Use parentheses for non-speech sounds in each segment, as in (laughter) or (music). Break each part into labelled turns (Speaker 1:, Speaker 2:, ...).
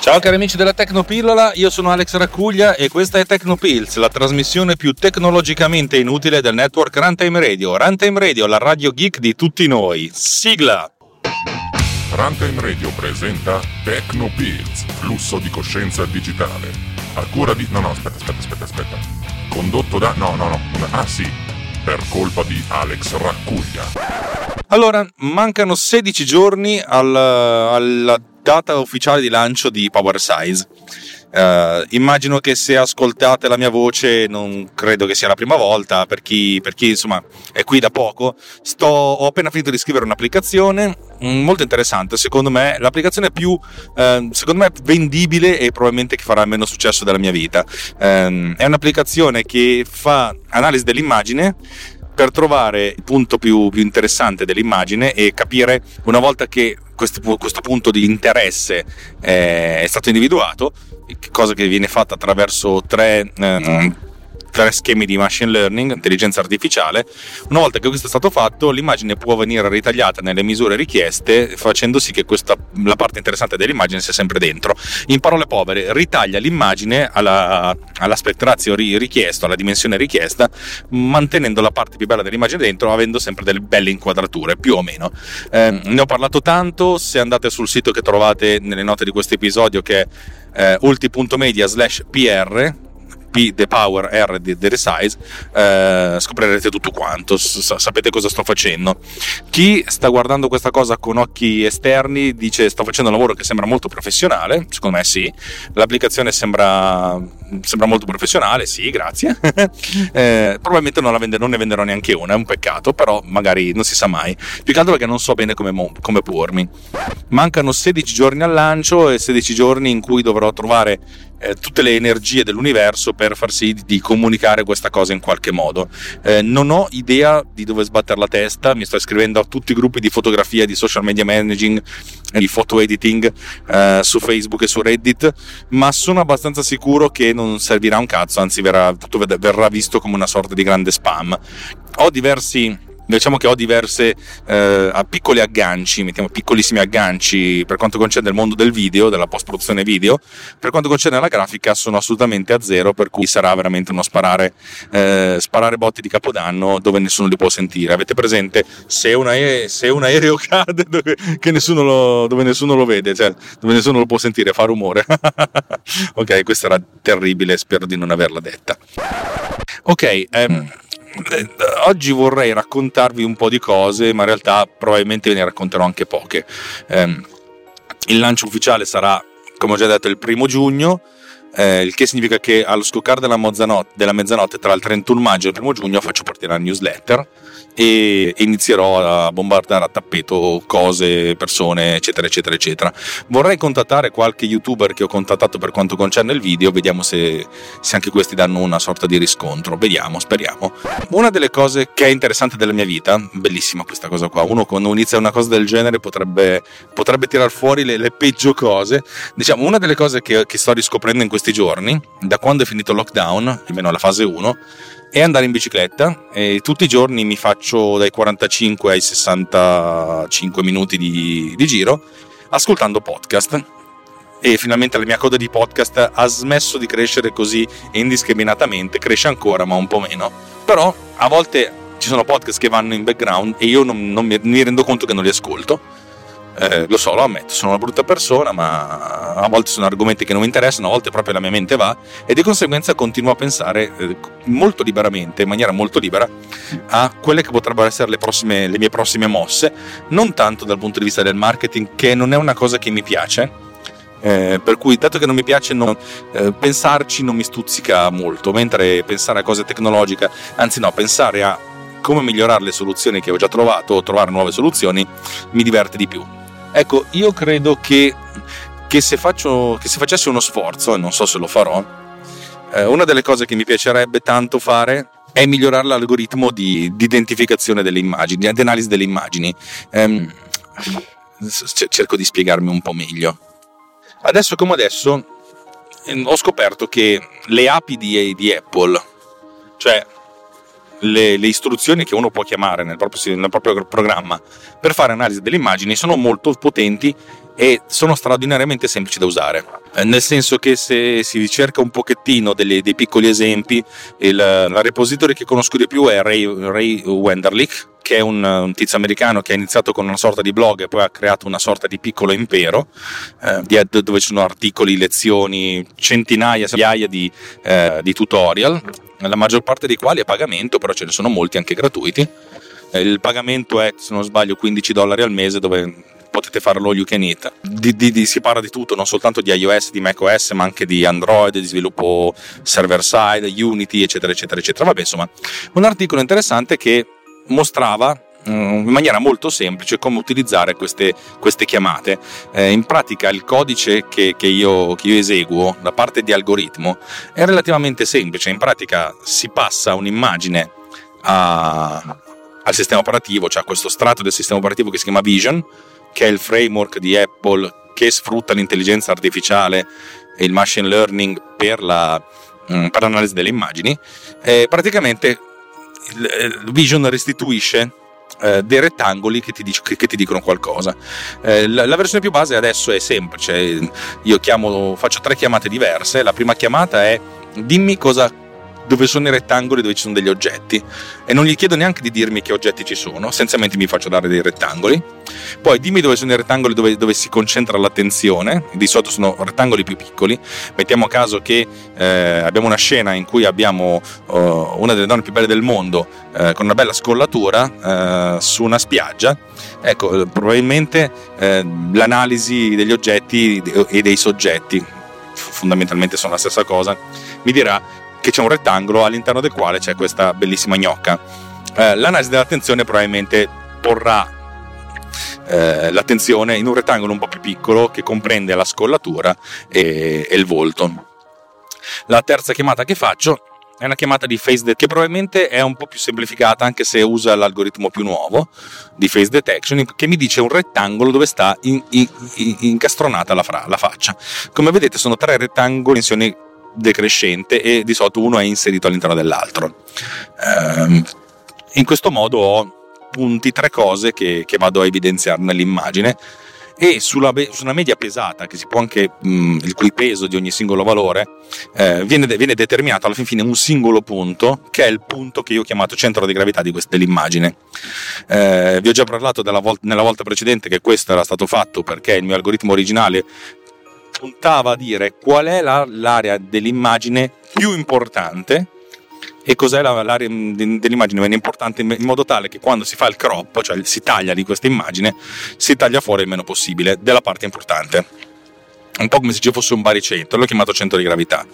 Speaker 1: Ciao cari amici della Tecnopillola, io sono Alex Raccuglia e questa è Tecnopills, la trasmissione più tecnologicamente inutile del network Runtime Radio. Runtime Radio, la radio geek di tutti noi. Sigla!
Speaker 2: Runtime Radio presenta Tecnopills, flusso di coscienza digitale. A cura di... No, no, aspetta, aspetta, aspetta, aspetta. Condotto da... No, no, no. Ah sì, per colpa di Alex Raccuglia.
Speaker 1: Allora, mancano 16 giorni al, alla data ufficiale di lancio di Power Size. Uh, immagino che se ascoltate la mia voce non credo che sia la prima volta per chi, per chi insomma è qui da poco. Sto, ho appena finito di scrivere un'applicazione mm, molto interessante. Secondo me l'applicazione più uh, secondo me vendibile e probabilmente che farà meno successo della mia vita. Uh, è un'applicazione che fa analisi dell'immagine per trovare il punto più, più interessante dell'immagine e capire una volta che questo, questo punto di interesse è stato individuato cosa che viene fatta attraverso tre eh, tre schemi di machine learning, intelligenza artificiale. Una volta che questo è stato fatto, l'immagine può venire ritagliata nelle misure richieste, facendo sì che questa, la parte interessante dell'immagine sia sempre dentro. In parole povere, ritaglia l'immagine alla, all'aspect ratio richiesto, alla dimensione richiesta, mantenendo la parte più bella dell'immagine dentro, avendo sempre delle belle inquadrature, più o meno. Eh, ne ho parlato tanto, se andate sul sito che trovate nelle note di questo episodio che è eh, ulti.media slash pr P The Power R di The Resize eh, scoprirete tutto quanto S- sapete cosa sto facendo. Chi sta guardando questa cosa con occhi esterni dice sto facendo un lavoro che sembra molto professionale secondo me sì. L'applicazione sembra, sembra molto professionale sì grazie. (laughs) Eh, probabilmente non, vende, non, ne venderò neanche una è un peccato però magari non si sa mai. Più che altro perché non so bene come, mo- come pormi. Mancano 16 giorni al lancio e 16 giorni in cui dovrò trovare eh, tutte le energie dell'universo per far sì di, di comunicare questa cosa in qualche modo. Eh, non ho idea di dove sbattere la testa, mi sto iscrivendo a tutti i gruppi di fotografia, di social media managing, di photo editing eh, su Facebook e su Reddit, ma sono abbastanza sicuro che non servirà un cazzo, anzi verrà, tutto verrà visto come una sorta di grande spam. Ho diversi diciamo che ho diverse eh, piccoli agganci, mettiamo piccolissimi agganci per quanto concerne il mondo del video, della post produzione video, per quanto concerne la grafica sono assolutamente a zero, per cui sarà veramente uno sparare, eh, sparare botti di capodanno dove nessuno li può sentire. Avete presente se un, aereo, se un aereo (laughs) cade dove nessuno, lo, dove nessuno lo vede, cioè dove nessuno lo può sentire, fa rumore. (laughs) ok, questa era terribile, spero di non averla detta. Ok, ehm, eh, oggi vorrei raccontarvi un po' di cose, ma in realtà probabilmente ve ne racconterò anche poche. Eh, il lancio ufficiale sarà, come ho già detto, il primo giugno. Eh, il che significa che allo scoccare della mezzanotte, della mezzanotte tra il 31 maggio e il 1 giugno faccio partire la newsletter e inizierò a bombardare a tappeto cose, persone, eccetera, eccetera, eccetera. Vorrei contattare qualche youtuber che ho contattato per quanto concerne il video, vediamo se, se anche questi danno una sorta di riscontro. Vediamo, speriamo. Una delle cose che è interessante della mia vita, bellissima questa cosa qua, uno quando inizia una cosa del genere potrebbe, potrebbe tirar fuori le, le, peggio cose. Diciamo, una delle cose che, che sto riscoprendo in questi giorni, da quando è finito il lockdown, almeno la fase 1, e andare in bicicletta. E tutti i giorni mi faccio dai 45 ai 65 minuti di, di giro ascoltando podcast. E finalmente la mia coda di podcast ha smesso di crescere così indiscriminatamente, cresce ancora ma un po' meno. Però a volte ci sono podcast che vanno in background e io non, non mi, mi, rendo conto che non li ascolto Eh, lo so, lo ammetto, sono una brutta persona, ma a volte sono argomenti che non mi interessano, a volte proprio la mia mente va e di conseguenza continuo a pensare eh, molto liberamente, in maniera molto libera, a quelle che potrebbero essere le, prossime, le mie prossime mosse, non tanto dal punto di vista del marketing, che non è una cosa che mi piace, eh, per cui, dato che non mi piace, non, eh, pensarci non mi stuzzica molto, mentre pensare a cose tecnologiche, anzi no, pensare a come migliorare le soluzioni che ho già trovato o trovare nuove soluzioni mi diverte di più. Ecco, io credo che, che, se, faccio, che se facessi uno sforzo, e non so se lo farò, eh, una delle cose che mi piacerebbe tanto fare è migliorare l'algoritmo di, di identificazione delle immagini, di analisi delle immagini. Eh, cerco di spiegarmi un po' meglio. Adesso come adesso ehm, ho scoperto che le API di, di Apple, cioè le, le, istruzioni che uno può chiamare nel proprio, nel proprio, programma per fare analisi delle immagini sono molto potenti e sono straordinariamente semplici da usare. Eh, nel senso che se si ricerca un pochettino delle, dei piccoli esempi, il, la repository che conosco di più è Ray, Ray Wenderlich, che è un, un, tizio americano che ha iniziato con una sorta di blog e poi ha creato una sorta di piccolo impero eh, dove ci sono articoli, lezioni, centinaia, migliaia di, eh, di, tutorial, la maggior parte dei quali a pagamento, però ce ne sono molti anche gratuiti. Eh, il pagamento è, se non sbaglio, 15 dollari al mese dove potete farlo you can eat. Di, di, di, si parla di tutto, non soltanto di iOS, di macOS, ma anche di Android, di sviluppo server side, Unity, eccetera, eccetera, eccetera. Vabbè, insomma, un articolo interessante che mostrava in maniera molto semplice come utilizzare queste, queste chiamate. Eh, in pratica il codice che, che, io, che, io, eseguo da parte di algoritmo è relativamente semplice, in pratica si passa un'immagine a, al sistema operativo, cioè a questo strato del sistema operativo che si chiama Vision, che è il framework di Apple che sfrutta l'intelligenza artificiale e il machine learning per, la, mm, per l'analisi delle immagini. Eh, praticamente Vision restituisce eh, dei rettangoli che ti, dic- che ti dicono qualcosa. Eh, la, la, versione più base adesso è semplice, io chiamo, faccio tre chiamate diverse, la prima chiamata è dimmi cosa dove sono i rettangoli dove ci sono degli oggetti e non gli chiedo neanche di dirmi che oggetti ci sono, essenzialmente mi faccio dare dei rettangoli. Poi dimmi dove sono i rettangoli dove, dove si concentra l'attenzione, di solito sono rettangoli più piccoli. Mettiamo a caso che eh, abbiamo una scena in cui abbiamo uh, una delle donne più belle del mondo eh, con una bella scollatura eh, su una spiaggia. Ecco, probabilmente eh, l'analisi degli oggetti e dei soggetti, fondamentalmente sono la stessa cosa, mi dirà che c'è un rettangolo all'interno del quale c'è questa bellissima gnocca. Eh, l'analisi dell'attenzione probabilmente porrà eh, l'attenzione in un rettangolo un po' più piccolo che comprende la scollatura e, e il volto. La terza chiamata che faccio è una chiamata di face detection che probabilmente è un po' più semplificata anche se usa l'algoritmo più nuovo di face detection che mi dice un rettangolo dove sta in, in, in, incastronata la, fra, la, faccia. Come vedete sono tre rettangoli in tensione decrescente e di solito uno è inserito all'interno dell'altro. Um, in questo modo ho punti tre cose che, che vado a evidenziare nell'immagine e sulla, su una media pesata, che si può anche mh, il cui peso di ogni singolo valore, eh, viene, viene, determinato alla fin fine un singolo punto, che è il punto che io ho chiamato centro di gravità di questa, dell'immagine. Eh, vi ho già parlato vol- nella volta precedente che questo era stato fatto perché il mio algoritmo originale puntava a dire qual è la, l'area dell'immagine più importante e cos'è la, l'area dell'immagine meno importante in modo tale che quando si fa il crop, cioè si taglia di questa immagine, si taglia fuori il meno possibile della parte importante. Un po' come se ci fosse un baricentro, l'ho chiamato centro di gravità.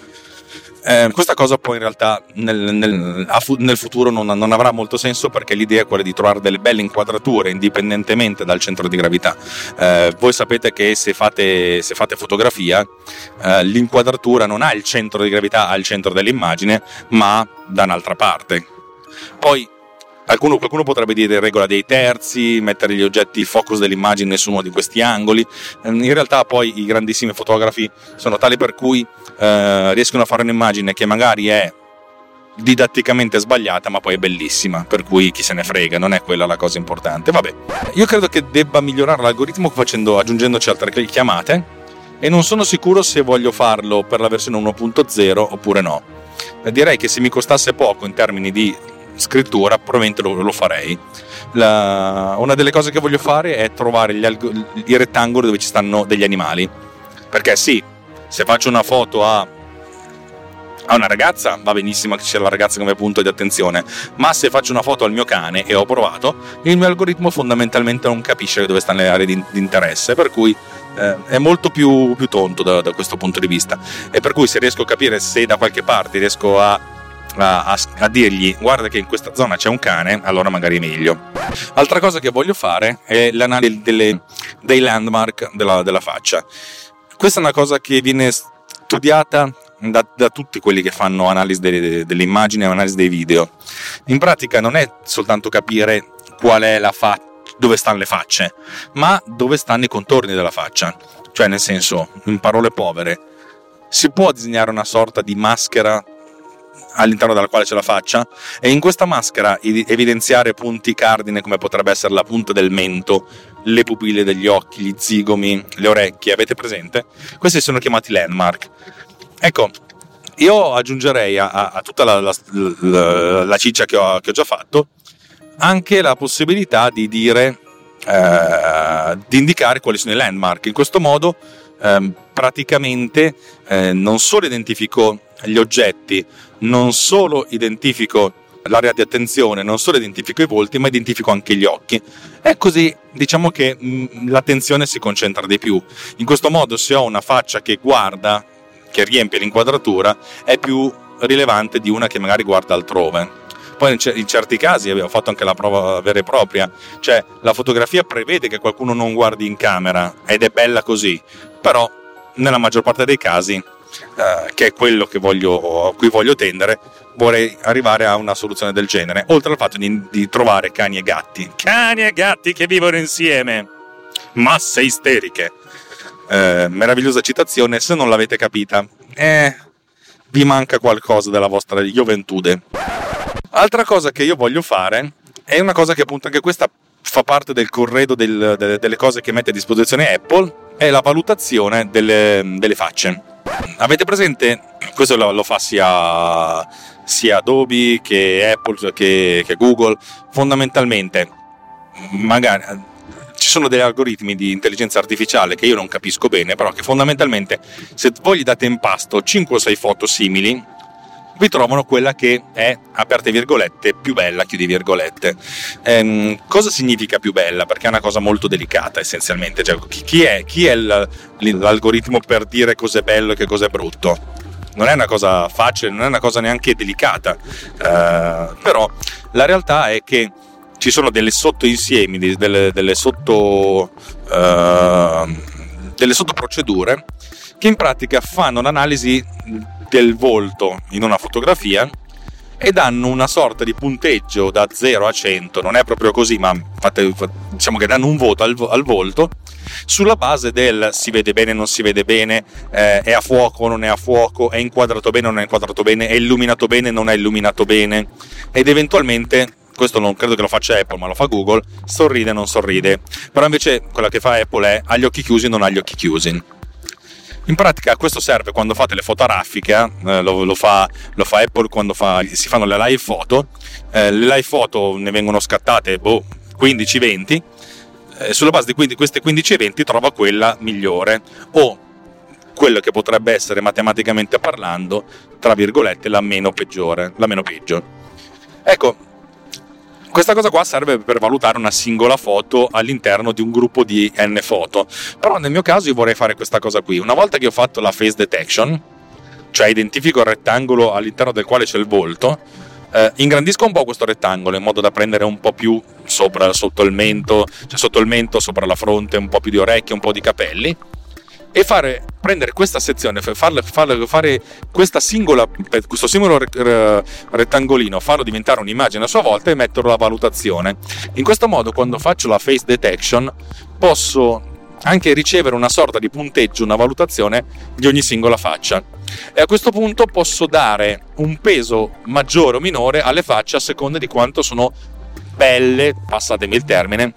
Speaker 1: Eh, questa cosa poi in realtà nel, nel, nel futuro non, non, avrà molto senso perché l'idea è quella di trovare delle belle inquadrature indipendentemente dal centro di gravità. Eh, voi sapete che se fate, se fate fotografia eh, l'inquadratura non ha il centro di gravità al centro dell'immagine ma da un'altra parte. Poi Qualcuno, qualcuno, potrebbe dire regola dei terzi, mettere gli oggetti focus dell'immagine su uno di questi angoli. Ehm, in realtà poi i grandissimi fotografi sono tali per cui eh, riescono a fare un'immagine che magari è didatticamente sbagliata ma poi è bellissima per cui chi se ne frega non è quella la cosa importante vabbè io credo che debba migliorare l'algoritmo facendo, aggiungendoci altre chiamate e non sono sicuro se voglio farlo per la versione 1.0 oppure no direi che se mi costasse poco in termini di scrittura, probabilmente lo, lo farei. La, una delle cose che voglio fare è trovare gli algo, i rettangoli dove ci stanno degli animali. Perché sì, se faccio una foto a a una ragazza va benissimo che sia la ragazza come punto di attenzione, ma se faccio una foto al mio cane e ho provato, il mio algoritmo fondamentalmente non capisce dove stanno le aree di, di interesse, per cui eh, è molto più, più tonto da, da, questo punto di vista. E per cui se riesco a capire se da qualche parte riesco a, a, a dirgli guarda che in questa zona c'è un cane, allora magari è meglio. Altra cosa che voglio fare è l'analisi delle, dei landmark della, della faccia. Questa è una cosa che viene studiata da, da, tutti quelli che fanno analisi delle, immagini e analisi dei video. In pratica non è soltanto capire qual è la faccia, dove stanno le facce, ma dove stanno i contorni della faccia. Cioè, nel senso, in parole povere, si può disegnare una sorta di maschera all'interno della quale c'è la faccia e in questa maschera evidenziare punti cardine come potrebbe essere la punta del mento, le pupille degli occhi, gli zigomi, le orecchie, avete presente? Questi sono chiamati landmark. Ecco, io aggiungerei a, a tutta la, la, la, la ciccia che ho, che ho, già fatto anche la possibilità di dire, eh, di indicare quali sono i landmark. In questo modo eh, praticamente eh, non solo identifico gli oggetti, non solo identifico l'area di attenzione, non solo identifico i volti, ma identifico anche gli occhi. E così diciamo che mh, l'attenzione si concentra di più. In questo modo, se ho una faccia che guarda che riempie l'inquadratura è più rilevante di una che magari guarda altrove. Poi in, certi casi abbiamo fatto anche la prova vera e propria, cioè la fotografia prevede che qualcuno non guardi in camera ed è bella così, però nella maggior parte dei casi, eh, che è quello voglio, a cui voglio tendere, vorrei arrivare a una soluzione del genere, oltre al fatto di, di trovare cani e gatti. Cani e gatti che vivono insieme! Masse isteriche! eh, meravigliosa citazione, se non l'avete capita, eh, vi manca qualcosa della vostra gioventude. Altra cosa che io voglio fare è una cosa che appunto anche questa fa parte del corredo del, delle, delle, cose che mette a disposizione Apple, è la valutazione delle, delle facce. Avete presente? Questo lo, lo fa sia, sia, Adobe che Apple che, che Google. Fondamentalmente, magari ci sono degli algoritmi di intelligenza artificiale che io non capisco bene, però che fondamentalmente se voi gli date in pasto 5 o 6 foto simili, vi trovano quella che è, aperte virgolette, più bella, chiudi virgolette. Ehm, cosa significa più bella? Perché è una cosa molto delicata essenzialmente. Cioè, chi è, chi è l'algoritmo per dire cos'è bello e che cos'è brutto? Non è una cosa facile, non è una cosa neanche delicata, eh, però la realtà è che ci sono delle sottoinsiemi, delle, delle, sotto, uh, delle sottoprocedure che in pratica fanno l'analisi del volto in una fotografia e danno una sorta di punteggio da 0 a 100, non è proprio così, ma fate, diciamo che danno un voto al, al, volto sulla base del si vede bene, non si vede bene, eh, è a fuoco non è a fuoco, è inquadrato bene non è inquadrato bene, è illuminato bene non è illuminato bene ed eventualmente questo non credo che lo faccia Apple, ma lo fa Google, sorride non sorride. Però invece quella che fa Apple è ha gli occhi chiusi non ha gli occhi chiusi. In pratica questo serve quando fate le foto a raffica, eh, lo, lo, fa, lo, fa, Apple quando fa, si fanno le live foto, eh, le live foto ne vengono scattate boh, 15-20, eh, sulla base di queste 15-20 trova quella migliore o quello che potrebbe essere matematicamente parlando, tra virgolette, la meno peggiore, la meno peggio. Ecco, questa cosa qua serve per valutare una singola foto all'interno di un gruppo di n foto. Però nel mio caso io vorrei fare questa cosa qui. Una volta che ho fatto la face detection, cioè identifico il rettangolo all'interno del quale c'è il volto, eh, ingrandisco un po' questo rettangolo in modo da prendere un po' più sopra, sotto il mento, cioè sotto il mento, sopra la fronte, un po' più di orecchie, un po' di capelli e fare, prendere questa sezione, farle, farle, fare singola, questo singolo rettangolino, farlo diventare un'immagine a sua volta e metterlo a valutazione. In questo modo, quando faccio la face detection, posso anche ricevere una sorta di punteggio, una valutazione di ogni singola faccia. E a questo punto posso dare un peso maggiore o minore alle facce a seconda di quanto sono belle, passatemi il termine,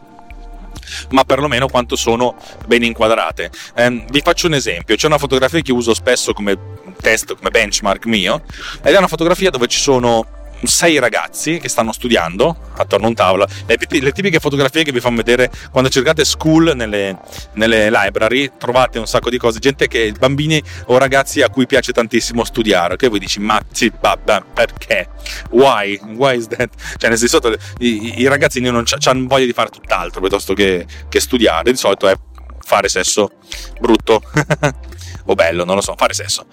Speaker 1: ma perlomeno quanto sono ben inquadrate. Eh, vi faccio un esempio: c'è una fotografia che uso spesso come test, come benchmark mio, ed è una fotografia dove ci sono sei ragazzi che stanno studiando attorno a un tavolo. Le, le, tipiche fotografie che vi fanno vedere quando cercate school nelle, nelle, library, trovate un sacco di cose, gente che, bambini o ragazzi a cui piace tantissimo studiare, che voi dici, ma sì, babba, perché? Why? Why is that? Cioè, nel senso, i, i ragazzi non hanno voglia di fare tutt'altro piuttosto che, che studiare, di solito è fare sesso brutto (laughs) o bello, non lo so, fare sesso.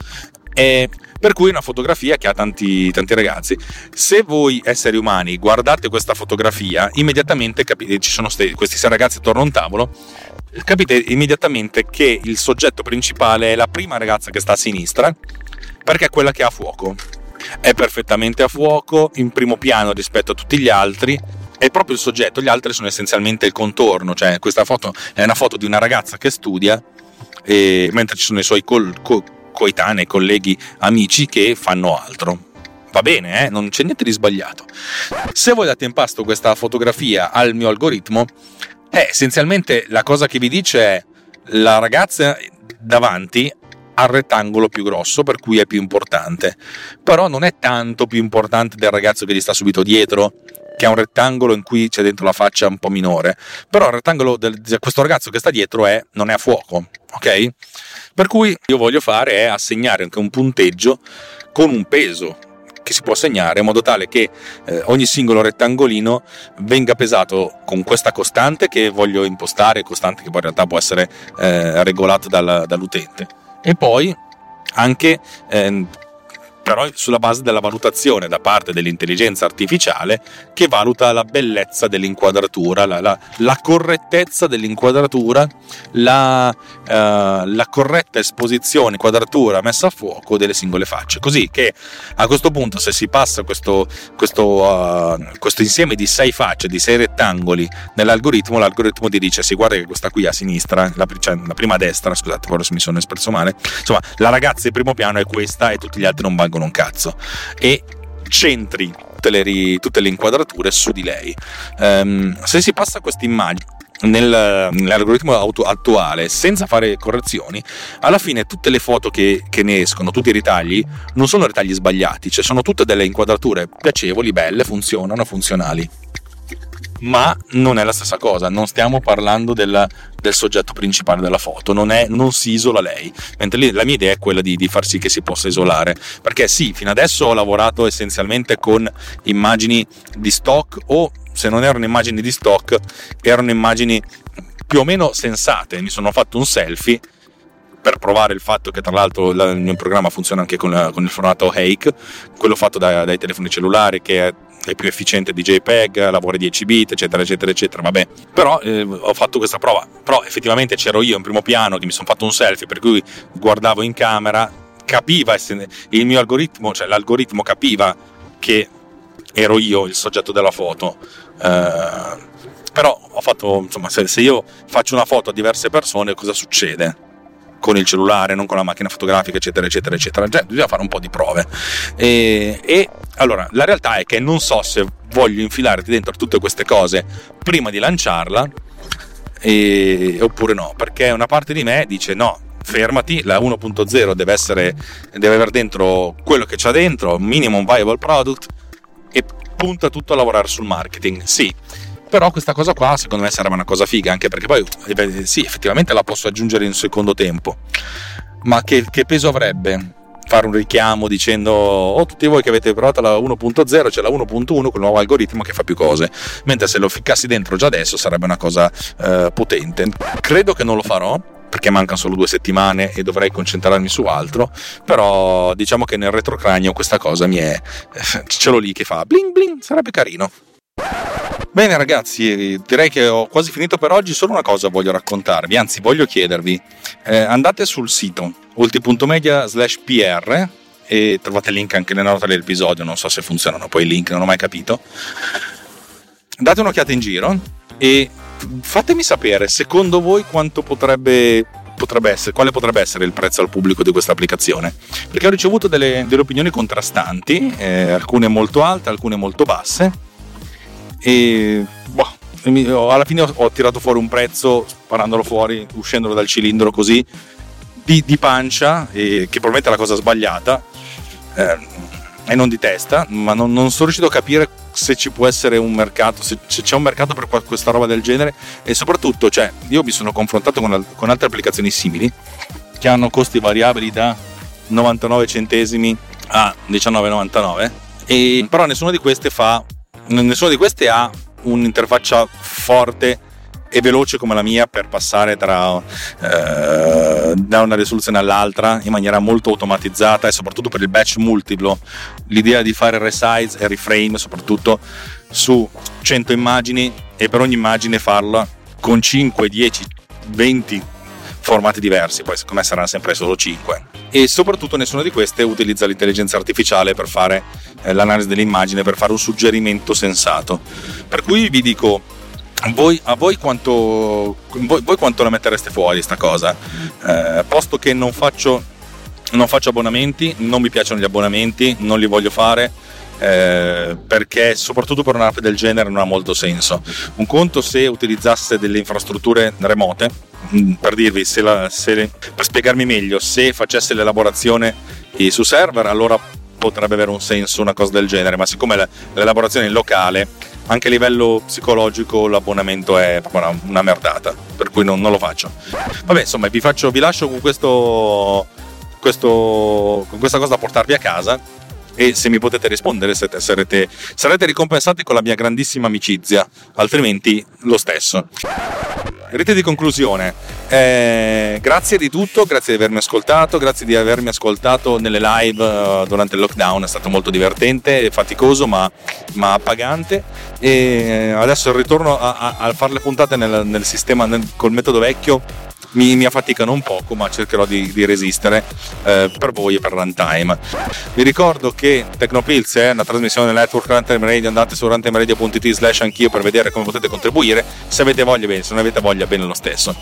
Speaker 1: E per cui è una fotografia che ha tanti, tanti ragazzi. Se voi esseri umani guardate questa fotografia, immediatamente capite, ci sono questi sei ragazzi attorno a un tavolo, capite immediatamente che il soggetto principale è la prima ragazza che sta a sinistra, perché è quella che ha fuoco. È perfettamente a fuoco, in primo piano rispetto a tutti gli altri, è proprio il soggetto, gli altri sono essenzialmente il contorno, cioè questa foto è una foto di una ragazza che studia, e, mentre ci sono i suoi col, col, coetanei, colleghi, amici che fanno altro. Va bene, eh? non c'è niente di sbagliato. Se voi date in pasto questa fotografia al mio algoritmo, eh, essenzialmente la cosa che vi dice è la ragazza davanti al rettangolo più grosso, per cui è più importante. Però non è tanto più importante del ragazzo che gli sta subito dietro, che ha un rettangolo in cui c'è dentro la faccia un po' minore. Però il rettangolo di questo ragazzo che sta dietro è, non è a fuoco, ok? Per cui io voglio fare è assegnare anche un punteggio con un peso che si può assegnare in modo tale che eh, ogni singolo rettangolino venga pesato con questa costante che voglio impostare, costante che poi in realtà può essere eh, regolata dal, dall'utente. E poi anche eh, però sulla base della valutazione da parte dell'intelligenza artificiale che valuta la bellezza dell'inquadratura, la, la, la correttezza dell'inquadratura, la, uh, la, corretta esposizione, inquadratura messa a fuoco delle singole facce. Così che a questo punto se si passa questo, questo, uh, questo insieme di sei facce, di sei rettangoli nell'algoritmo, l'algoritmo ti dice, si guarda che questa qui a sinistra, la, cioè, la prima a destra, scusate, forse mi sono espresso male, insomma la ragazza in primo piano è questa e tutti gli altri non valgono valgono un cazzo e centri tutte le, tutte le inquadrature su di lei. Um, se si passa questa immagine nel, nell'algoritmo auto, attuale senza fare correzioni, alla fine tutte le foto che, che, ne escono, tutti i ritagli, non sono ritagli sbagliati, cioè sono tutte delle inquadrature piacevoli, belle, funzionano, funzionali ma non è la stessa cosa, non stiamo parlando del, del soggetto principale della foto, non, è, non, si isola lei, mentre lì, la mia idea è quella di, di, far sì che si possa isolare, perché sì, fino adesso ho lavorato essenzialmente con immagini di stock o se non erano immagini di stock, erano immagini più o meno sensate, mi sono fatto un selfie per provare il fatto che tra l'altro il mio programma funziona anche con, con il formato Hake, quello fatto dai, dai telefoni cellulari che è è più efficiente di JPEG, lavora 10 bit, eccetera, eccetera, eccetera. Vabbè, però eh, ho fatto questa prova. Però effettivamente c'ero io in primo piano che mi sono fatto un selfie, per cui guardavo in camera, capiva il mio algoritmo, cioè l'algoritmo capiva che ero io il soggetto della foto. Eh, però ho fatto, insomma, se, se io faccio una foto a diverse persone, cosa succede? con il cellulare, non con la macchina fotografica, eccetera, eccetera, eccetera. Cioè, bisogna fare un po' di prove. E, e, allora, la realtà è che non so se voglio infilarti dentro tutte queste cose prima di lanciarla, e, oppure no, perché una parte di me dice no. Fermati, la 1.0 deve essere, deve avere dentro quello che c'ha dentro, minimum viable product, e punta tutto a lavorare sul marketing. Sì, però questa cosa qua secondo me sarebbe una cosa figa, anche perché poi eh, sì, effettivamente la posso aggiungere in secondo tempo. Ma che, che peso avrebbe? Fare un richiamo dicendo oh tutti voi che avete provato la 1.0 c'è la 1.1 con il nuovo algoritmo che fa più cose. Mentre se lo ficcassi dentro già adesso sarebbe una cosa eh, potente. Credo che non lo farò perché mancano solo due settimane e dovrei concentrarmi su altro però diciamo che nel retrocranio questa cosa mi è eh, ce l'ho lì che fa bling bling sarebbe carino Bene ragazzi, direi che ho quasi finito per oggi, solo una cosa voglio raccontarvi, anzi voglio chiedervi, eh, andate sul sito ulti.media slash pr e trovate il link anche nella nota dell'episodio, non so se funzionano poi i link, non ho mai capito. Date un'occhiata in giro e fatemi sapere secondo voi quanto potrebbe, potrebbe essere, quale potrebbe essere il prezzo al pubblico di questa applicazione. Perché ho ricevuto delle, delle opinioni contrastanti, eh, alcune molto alte, alcune molto basse e boh, alla fine ho, ho, tirato fuori un prezzo sparandolo fuori, uscendolo dal cilindro così di, di pancia, e, che probabilmente è la cosa sbagliata. Eh, e non di testa, ma non, non, sono riuscito a capire se ci può essere un mercato, se, se, c'è un mercato per questa roba del genere e soprattutto, cioè, io mi sono confrontato con, con altre applicazioni simili che hanno costi variabili da 99 centesimi a 19,99 e però nessuna di queste fa nessuna di queste ha un'interfaccia forte e veloce come la mia per passare tra, eh, da una risoluzione all'altra in maniera molto automatizzata e soprattutto per il batch multiplo. L'idea di fare resize e reframe soprattutto su 100 immagini e per ogni immagine farla con 5, 10, 20 formati diversi, poi secondo me saranno sempre solo 5. E soprattutto nessuna di queste utilizza l'intelligenza artificiale per fare eh, l'analisi dell'immagine, per fare un suggerimento sensato. Per cui vi dico, voi, a voi quanto, voi, voi quanto la mettereste fuori sta cosa? Eh, posto che non faccio, non faccio abbonamenti, non mi piacciono gli abbonamenti, non li voglio fare. Eh, perché soprattutto per un'app del genere non ha molto senso. Un conto se utilizzasse delle infrastrutture remote, mm, per dirvi, se la, se, per spiegarmi meglio, se facesse l'elaborazione su server, allora potrebbe avere un senso una cosa del genere, ma siccome l'elaborazione è locale, anche a livello psicologico l'abbonamento è proprio una, una merdata, per cui non, non, lo faccio. Vabbè, insomma, vi, faccio, vi lascio con, questo, questo, con questa cosa da portarvi a casa e se mi potete rispondere sarete, sarete ricompensati con la mia grandissima amicizia, altrimenti lo stesso. Rete di conclusione. Eh, grazie di tutto, grazie di avermi ascoltato, grazie di avermi ascoltato nelle live uh, durante il lockdown, è stato molto divertente, faticoso ma, ma appagante e adesso ritorno a, a, a fare le puntate nel, nel sistema nel, col metodo vecchio mi, mi, affaticano un poco, ma cercherò di, di resistere eh, per voi e per runtime. Vi ricordo che Tecnopilz è una trasmissione del network Runtime Radio, andate su runtimeradio.it slash anch'io per vedere come potete contribuire, se avete voglia bene, se non avete voglia bene lo stesso.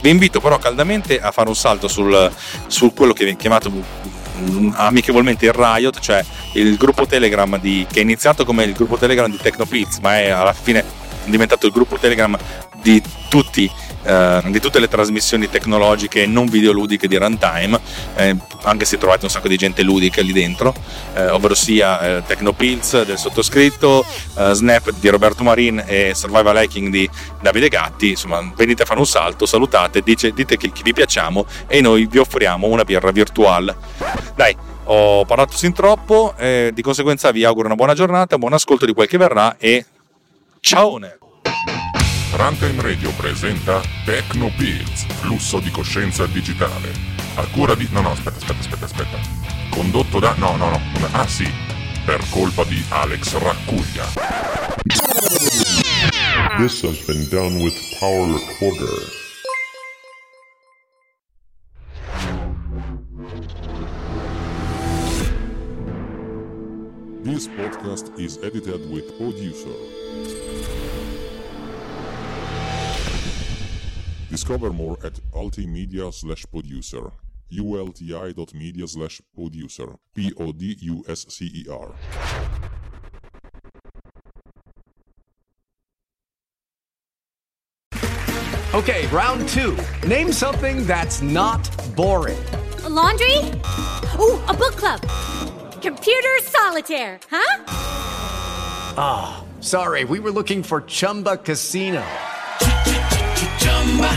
Speaker 1: Vi invito però caldamente a fare un salto sul, su quello che viene chiamato mm, amichevolmente il Riot, cioè il gruppo Telegram di, che è iniziato come il gruppo Telegram di Tecnopilz, ma è alla fine diventato il gruppo Telegram di tutti eh, di tutte le trasmissioni tecnologiche non videoludiche di runtime, eh, anche se trovate un sacco di gente ludica lì dentro, eh, ovvero sia eh, Tecnopills del sottoscritto, eh, Snap di Roberto Marin e Survival Hacking di Davide Gatti. Insomma, venite a fare un salto, salutate, dice, dite che, che vi piacciamo e noi vi offriamo una birra virtuale. Dai, ho parlato sin troppo, eh, di conseguenza vi auguro una buona giornata, buon ascolto di quel che verrà e ciao!
Speaker 2: Runtime Radio presenta Tecno Pills, flusso di coscienza digitale. A cura di... No, no, aspetta, aspetta, aspetta, aspetta. Condotto da... No, no, no. Ah sì, per colpa di Alex Raccuglia.
Speaker 3: This has been done with Power Recorder.
Speaker 2: This podcast is edited with producer. Discover more at ultimedia slash producer. ulti.media slash producer. P-O-D-U-S-C-E-R.
Speaker 4: Okay, round two. Name something that's not boring.
Speaker 5: A laundry? Ooh, a book club. Computer solitaire, huh?
Speaker 4: Ah, oh, sorry, we were looking for Chumba Casino.